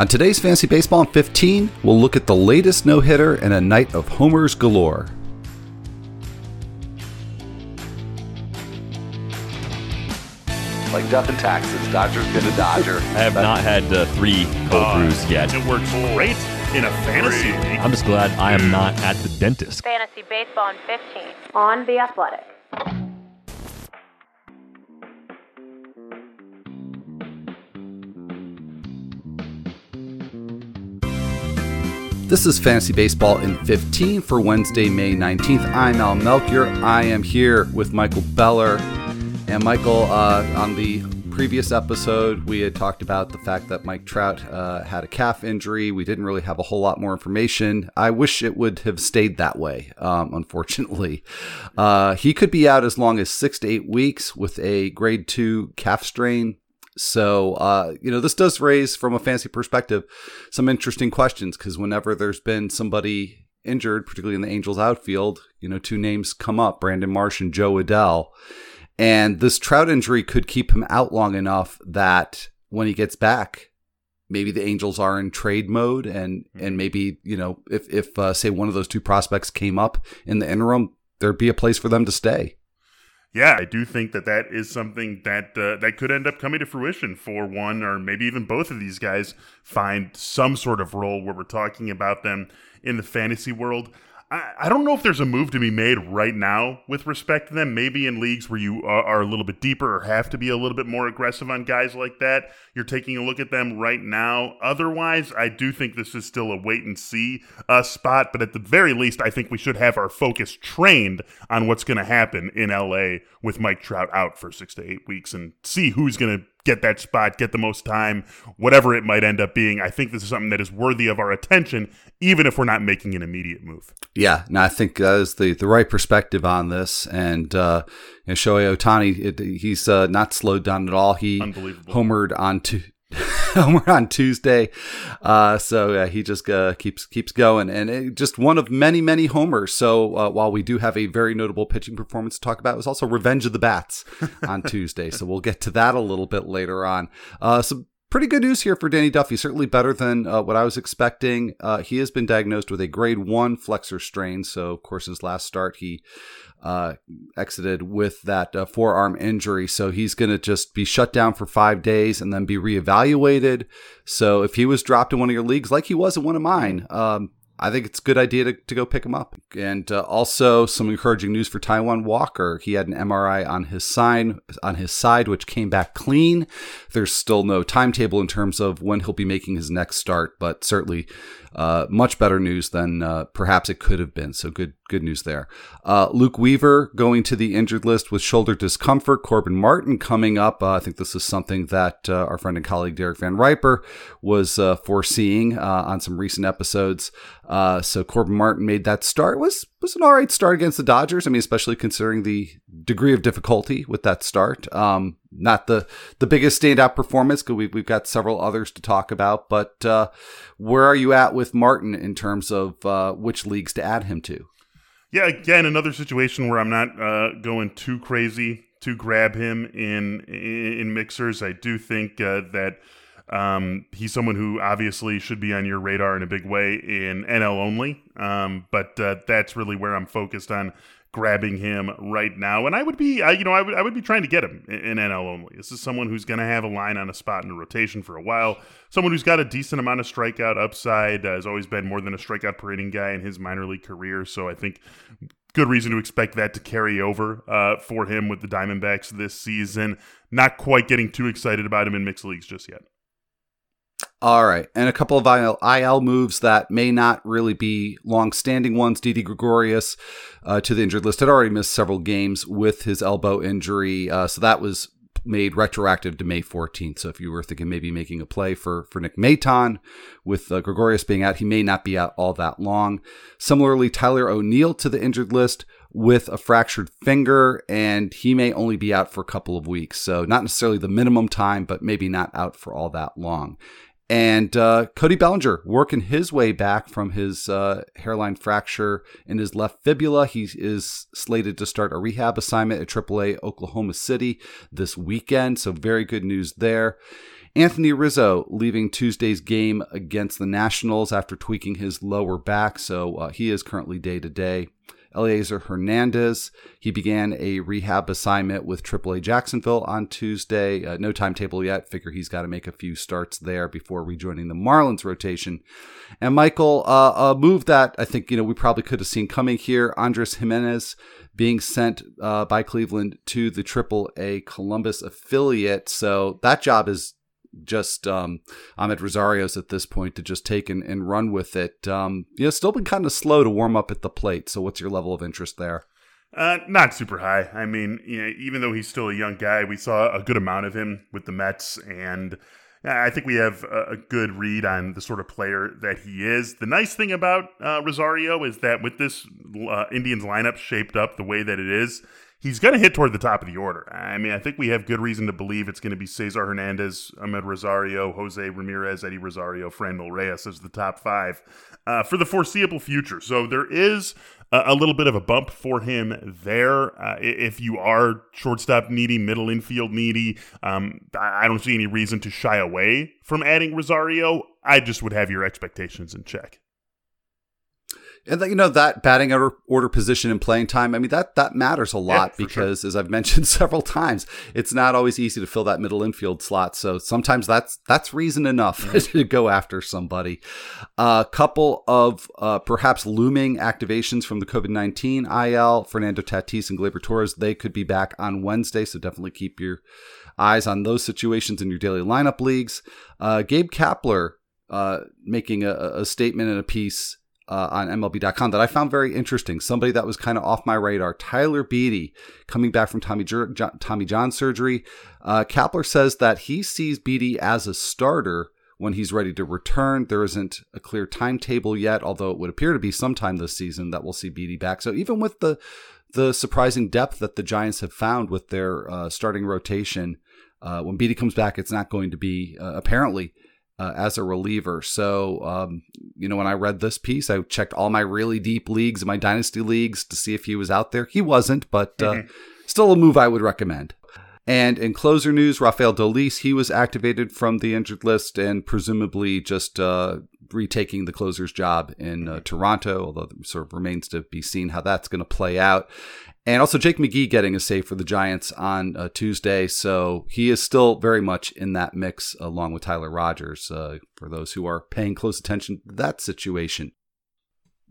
On today's Fantasy Baseball in 15, we'll look at the latest no hitter and a night of homers galore. Like death and taxes, Dodger's gonna Dodger. I have not had uh, three cold Uh, brews yet. It works great in a fantasy league. I'm just glad I am not at the dentist. Fantasy Baseball in 15 on The Athletic. This is Fantasy Baseball in 15 for Wednesday, May 19th. I'm Al Melchior. I am here with Michael Beller. And Michael, uh, on the previous episode, we had talked about the fact that Mike Trout uh, had a calf injury. We didn't really have a whole lot more information. I wish it would have stayed that way, um, unfortunately. Uh, he could be out as long as six to eight weeks with a grade two calf strain. So, uh, you know, this does raise, from a fancy perspective, some interesting questions because whenever there's been somebody injured, particularly in the Angels outfield, you know, two names come up Brandon Marsh and Jo Adell. And this Trout injury could keep him out long enough that when he gets back, maybe the Angels are in trade mode, and and maybe you know if if uh, say one of those two prospects came up in the interim, there'd be a place for them to stay. Yeah, I do think that that is something that uh, that could end up coming to fruition for one or maybe even both of these guys find some sort of role where we're talking about them in the fantasy world. I, I don't know if there's a move to be made right now with respect to them. Maybe in leagues where you are, are a little bit deeper or have to be a little bit more aggressive on guys like that, you're taking a look at them right now. Otherwise, I do think this is still a wait and see uh, spot. But at the very least, I think we should have our focus trained on what's going to happen in LA with Mike Trout out for six to eight weeks and see who's going to get that spot, get the most time, whatever it might end up being. I think this is something that is worthy of our attention, even if we're not making an immediate move. Yeah, no, I think that is the, the right perspective on this. And uh, you know, Shohei Ohtani, he's uh, not slowed down at all. He homered on tu- homered on Tuesday, uh, so uh, he just uh, keeps keeps going, and it, just one of many many homers. So uh, while we do have a very notable pitching performance to talk about, it was also Revenge of the Bats on Tuesday. So we'll get to that a little bit later on. Uh, so pretty good news here for Danny Duffy. Certainly better than uh, what I was expecting. Uh, he has been diagnosed with a grade one flexor strain. So, of course, his last start, he uh, exited with that uh, forearm injury. So he's going to just be shut down for five days and then be reevaluated. So if he was dropped in one of your leagues, like he was in one of mine, um, I think it's a good idea to, to go pick him up. And uh, also some encouraging news for Taijuan Walker. He had an MRI on his side, on his side, which came back clean. There's still no timetable in terms of when he'll be making his next start, but certainly uh, much better news than uh, perhaps it could have been. So good, good news there. Uh, Luke Weaver going to the injured list with shoulder discomfort. Corbin Martin coming up. Uh, I think this is something that uh, our friend and colleague Derek VanRiper was uh, foreseeing on some recent episodes. so Corbin Martin made that start. was was an all right start against the Dodgers. I mean, especially considering the degree of difficulty with that start. Um, not the the biggest standout performance because we've, we've got several others to talk about. But uh, where are you at with Martin in terms of uh, which leagues to add him to? Yeah, again, another situation where I'm not uh, going too crazy to grab him in in, in mixers. I do think uh, that um, he's someone who obviously should be on your radar in a big way in NL only. Um, but uh, that's really where I'm focused on grabbing him right now. And I would be, uh, you know, I would I would be trying to get him in, in NL only. This is someone who's going to have a line on a spot in a rotation for a while. Someone who's got a decent amount of strikeout upside. Uh, has always been more than a strikeout per inning guy in his minor league career. So I think good reason to expect that to carry over uh, for him with the Diamondbacks this season. Not quite getting too excited about him in mixed leagues just yet. All right. And a couple of IL, moves that may not really be long standing ones. Didi Gregorius uh, to the injured list had already missed several games with his elbow injury. Uh, so that was made retroactive to May 14th. So if you were thinking maybe making a play for, for Nick Maton with uh, Gregorius being out, he may not be out all that long. Similarly, Tyler O'Neill to the injured list with a fractured finger, and he may only be out for a couple of weeks. So not necessarily the minimum time, but maybe not out for all that long. And uh, Cody Bellinger working his way back from his uh, hairline fracture in his left fibula. He is slated to start a rehab assignment at AAA Oklahoma City this weekend. So, very good news there. Anthony Rizzo leaving Tuesday's game against the Nationals after tweaking his lower back, so uh, he is currently day to day. Elieser Hernandez. He began a rehab assignment with AAA Jacksonville on Tuesday. Uh, no timetable yet. Figure he's got to make a few starts there before rejoining the Marlins rotation. And Michael, uh, a move that I think you know we probably could have seen coming here. Andres Gimenez being sent uh, by Cleveland to the AAA Columbus affiliate. So that job is just um, Amed Rosario's at this point to just take and, and run with it. Um, you know, still been kind of slow to warm up at the plate. So, what's your level of interest there? Uh, not super high. I mean, you know, even though he's still a young guy, we saw a good amount of him with the Mets, and I think we have a good read on the sort of player that he is. The nice thing about uh, Rosario is that with this uh, Indians lineup shaped up the way that it is, he's going to hit toward the top of the order. I mean, I think we have good reason to believe it's going to be Cesar Hernandez, Amed Rosario, Jose Ramirez, Eddie Rosario, Franmil Reyes as the top five uh, for the foreseeable future. So there is a, a little bit of a bump for him there. Uh, if you are shortstop needy, middle infield needy, um, I don't see any reason to shy away from adding Rosario. I just would have your expectations in check. And you know that batting order, order position and playing time. I mean that that matters a lot yeah, because, sure. as I've mentioned several times, it's not always easy to fill that middle infield slot. So sometimes that's that's reason enough to go after somebody. A uh, couple of uh, perhaps looming activations from the COVID nineteen IL. Fernando Tatis and Gleyber Torres they could be back on Wednesday, so definitely keep your eyes on those situations in your daily lineup leagues. Uh, Gabe Kapler uh, making a, a statement in a piece uh, on MLB.com that I found very interesting. Somebody that was kind of off my radar. Tyler Beede, coming back from Tommy, Jer- John, Tommy John surgery. Uh, Kapler says that he sees Beede as a starter when he's ready to return. There isn't a clear timetable yet, although it would appear to be sometime this season that we'll see Beede back. So even with the the surprising depth that the Giants have found with their uh, starting rotation, uh, when Beede comes back, it's not going to be uh, apparently uh, as a reliever. So, um, you know, when I read this piece, I checked all my really deep leagues, my dynasty leagues, to see if he was out there. He wasn't, but uh, mm-hmm. still a move I would recommend. And in closer news, Rafael Dolis, he was activated from the injured list and presumably just uh, retaking the closer's job in uh, Toronto, although it sort of remains to be seen how that's going to play out. And also Jake McGee getting a save for the Giants on uh, Tuesday. So he is still very much in that mix along with Tyler Rogers uh, for those who are paying close attention to that situation.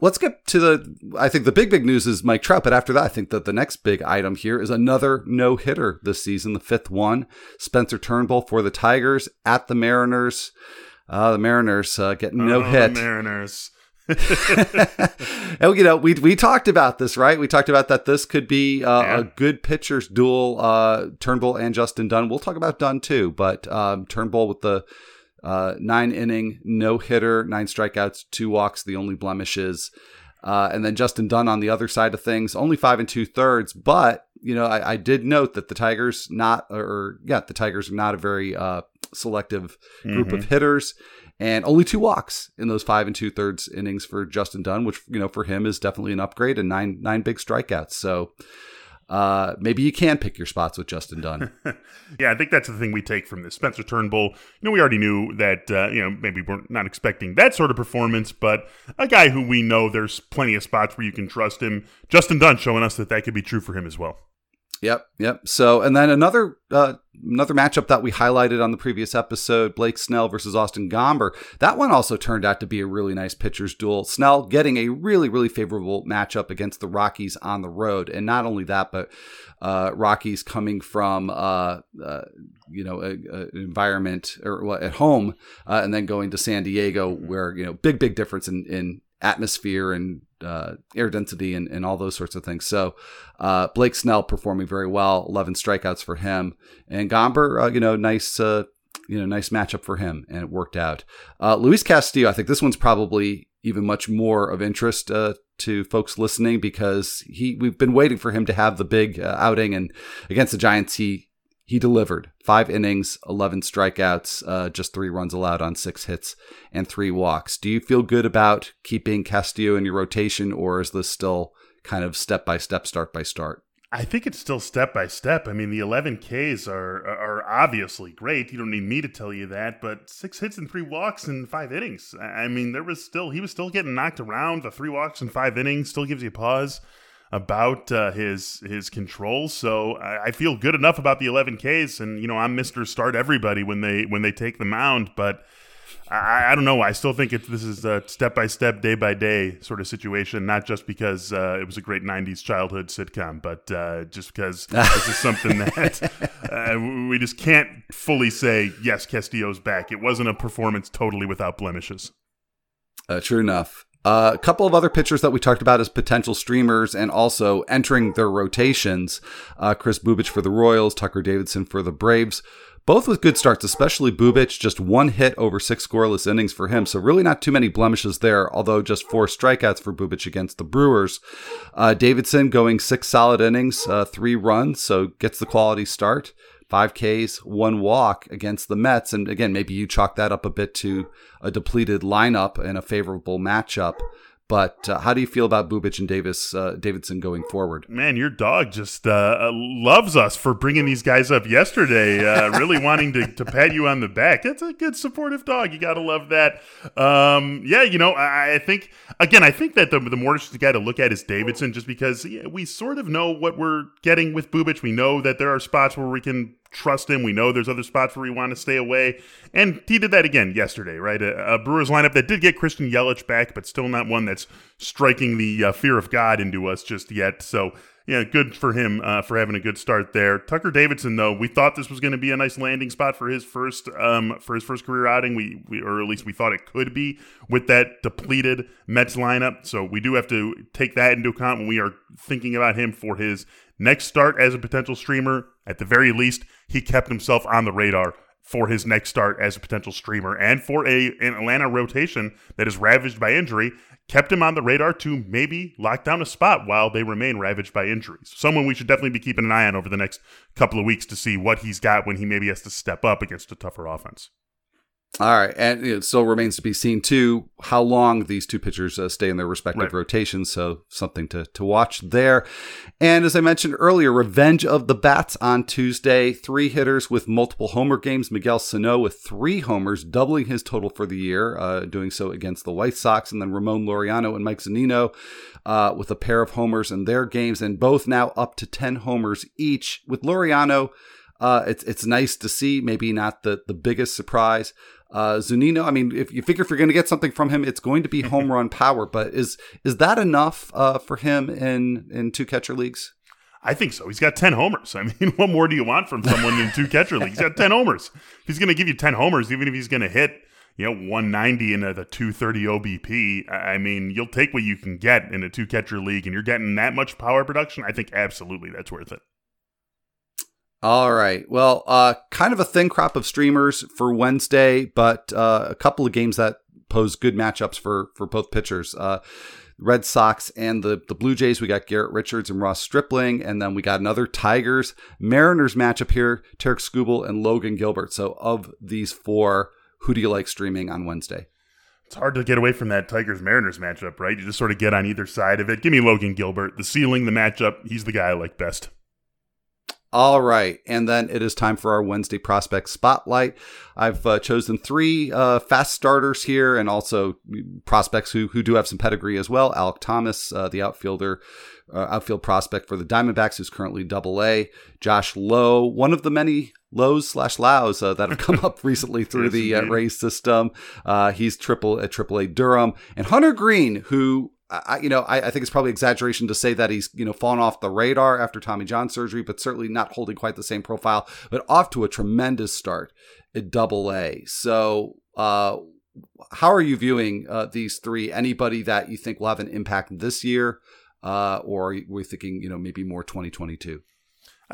Let's get to the, I think the big, big news is Mike Trout. But after that, I think that the next big item here is another no hitter this season, the fifth one. Spencer Turnbull for the Tigers at the Mariners. Uh, the Mariners uh, getting no oh, hit. Mariners. and you know, we we talked about this, right? We talked about that this could be uh, yeah. a good pitchers duel, uh, Turnbull and Justin Dunn. We'll talk about Dunn too, but um, Turnbull with the uh, nine inning no hitter, nine strikeouts, two walks, the only blemishes. Uh, and then Justin Dunn on the other side of things, only five and two thirds. But you know, I, I did note that the Tigers not, or yeah, the Tigers are not a very uh, selective group mm-hmm. of hitters and only two walks in those five and two thirds innings for Justin Dunn, which you know for him is definitely an upgrade and nine nine big strikeouts. So uh, maybe you can pick your spots with Justin Dunn. yeah, I think that's the thing we take from this Spencer Turnbull. You know, we already knew that. Uh, you know, maybe we're not expecting that sort of performance, but a guy who we know there's plenty of spots where you can trust him. Justin Dunn showing us that that could be true for him as well. Yep, yep. So, and then another uh, another matchup that we highlighted on the previous episode, Blake Snell versus Austin Gomber. That one also turned out to be a really nice pitcher's duel. Snell getting a really, really favorable matchup against the Rockies on the road, and not only that, but uh, Rockies coming from uh, uh you know an environment or well, at home, uh, and then going to San Diego, where you know big, big difference in in atmosphere and uh, air density and, and all those sorts of things. So uh, Blake Snell performing very well, 11 strikeouts for him. And Gomber, uh, you know, nice, uh, you know, nice matchup for him, and it worked out. Uh, Luis Castillo, I think this one's probably even much more of interest uh, to folks listening because he we've been waiting for him to have the big outing, and against the Giants, he he delivered five innings, 11 strikeouts, uh, just three runs allowed on six hits and three walks. Do you feel good about keeping Castillo in your rotation, or is this still kind of step by step, start by start? I think it's still step by step. I mean, the 11 Ks are are obviously great. You don't need me to tell you that, but six hits and three walks in five innings. I mean, there was still he was still getting knocked around. The three walks in five innings still gives you pause about uh, his his control. So I, I, feel good enough about the 11 Ks, and you know, I'm Mister Start everybody when they when they take the mound, but I, I don't know. I still think it, this is a step by step, day by day sort of situation, not just because uh, it was a great 90s childhood sitcom, but uh, just because this is something that uh, we just can't fully say, yes, Castillo's back. It wasn't a performance totally without blemishes. Uh, true enough. Uh, a couple of other pitchers that we talked about as potential streamers and also entering their rotations. Uh, Kris Bubic for the Royals, Tucker Davidson for the Braves both with good starts, especially Bubic, just one hit over six scoreless innings for him. So really not too many blemishes there, although just four strikeouts for Bubic against the Brewers. Uh, Davidson going six solid innings, uh, three runs, so gets the quality start. Five Ks, one walk against the Mets. And again, maybe you chalk that up a bit to a depleted lineup and a favorable matchup. But uh, how do you feel about Bubic and Davis uh, Davidson going forward? Man, your dog just uh, uh loves us for bringing these guys up yesterday. Uh, really wanting to, to pat you on the back. That's a good supportive dog. You got to love that. Um, yeah, you know, I, I, think again, I think that the the more interesting guy to look at is Davidson, just because yeah, we sort of know what we're getting with Bubic. We know that there are spots where we can trust him. We know there's other spots where we want to stay away. And he did that again yesterday, right? A, a Brewers lineup that did get Christian Yelich back, but still not one that's striking the uh, fear of God into us just yet. So, yeah, good for him uh, for having a good start there. Tucker Davidson, though, we thought this was going to be a nice landing spot for his first um, for his first career outing. We, we or at least we thought it could be with that depleted Mets lineup. So we do have to take that into account when we are thinking about him for his next start as a potential streamer. At the very least, he kept himself on the radar for his next start as a potential streamer and for a an Atlanta rotation that is ravaged by injury, kept him on the radar to maybe lock down a spot while they remain ravaged by injuries. Someone we should definitely be keeping an eye on over the next couple of weeks to see what he's got when he maybe has to step up against a tougher offense. All right, and it still remains to be seen too how long these two pitchers uh, stay in their respective right. rotations. So something to to watch there. And as I mentioned earlier, revenge of the bats on Tuesday. Three hitters with multiple homer games. Miguel Sano with three homers, doubling his total for the year, uh, doing so against the White Sox, and then Ramon Laureano and Mike Zunino uh, with a pair of homers in their games, and both now up to ten homers each. With Laureano. Uh, it's it's nice to see. Maybe not the the biggest surprise, uh, Zunino, I mean, if you figure if you're going to get something from him, it's going to be home run power. But is is that enough uh, for him in in two catcher leagues? I think so. He's got 10 homers. I mean, what more do you want from someone in two catcher leagues? He's got 10 homers. He's going to give you 10 homers, even if he's going to hit, you know, 190 in a, the 230 OBP. I mean, you'll take what you can get in a two catcher league and you're getting that much power production. I think absolutely that's worth it. All right. Well, uh, kind of a thin crop of streamers for Wednesday, but uh, a couple of games that pose good matchups for for both pitchers. Uh, Red Sox and the the Blue Jays. We got Garrett Richards and Ross Stripling, and then we got another Tigers Mariners matchup here: Tarik Skubal and Logan Gilbert. So, of these four, who do you like streaming on Wednesday? It's hard to get away from that Tigers Mariners matchup, right? You just sort of get on either side of it. Give me Logan Gilbert. The ceiling, the matchup, he's the guy I like best. All right. And then it is time for our Wednesday prospect spotlight. I've uh, chosen three uh, fast starters here and also prospects who, who do have some pedigree as well. Alek Thomas, uh, the outfielder, uh, outfield prospect for the Diamondbacks, who's currently double A. Josh Lowe, one of the many lows slash lows uh, that have come up recently through yes, the uh, Rays system. Uh, he's triple at Triple A Durham and Hunter Greene, who I, you know, I, I, think it's probably exaggeration to say that he's, you know, fallen off the radar after Tommy John surgery, but certainly not holding quite the same profile, but off to a tremendous start at double A. So, uh, how are you viewing uh, these three? Anybody that you think will have an impact this year, uh, or are we thinking, you know, maybe more 2022?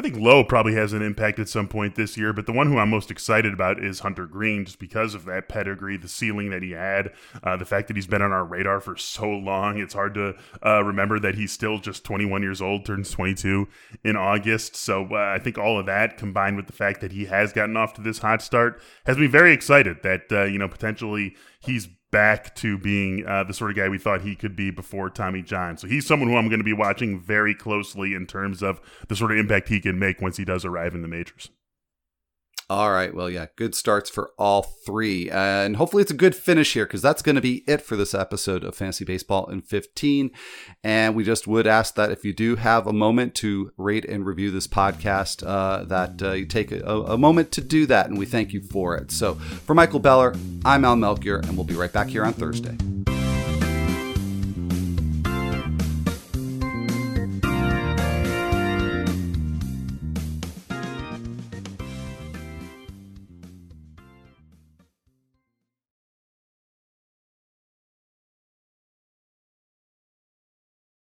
I think Lowe probably has an impact at some point this year, but the one who I'm most excited about is Hunter Greene, just because of that pedigree, the ceiling that he had, uh, the fact that he's been on our radar for so long. It's hard to uh, remember that he's still just 21 years old, turns 22 in August. So uh, I think all of that, combined with the fact that he has gotten off to this hot start, has me very excited that uh, you know potentially he's back to being uh, the sort of guy we thought he could be before Tommy John. So he's someone who I'm going to be watching very closely in terms of the sort of impact he can make once he does arrive in the majors. All right. Well, yeah, good starts for all three. And hopefully it's a good finish here because that's going to be it for this episode of Fantasy Baseball in 15. And we just would ask that if you do have a moment to rate and review this podcast, uh, that uh, you take a, a, moment to do that. And we thank you for it. So for Michael Beller, I'm Al Melchior, and we'll be right back here on Thursday.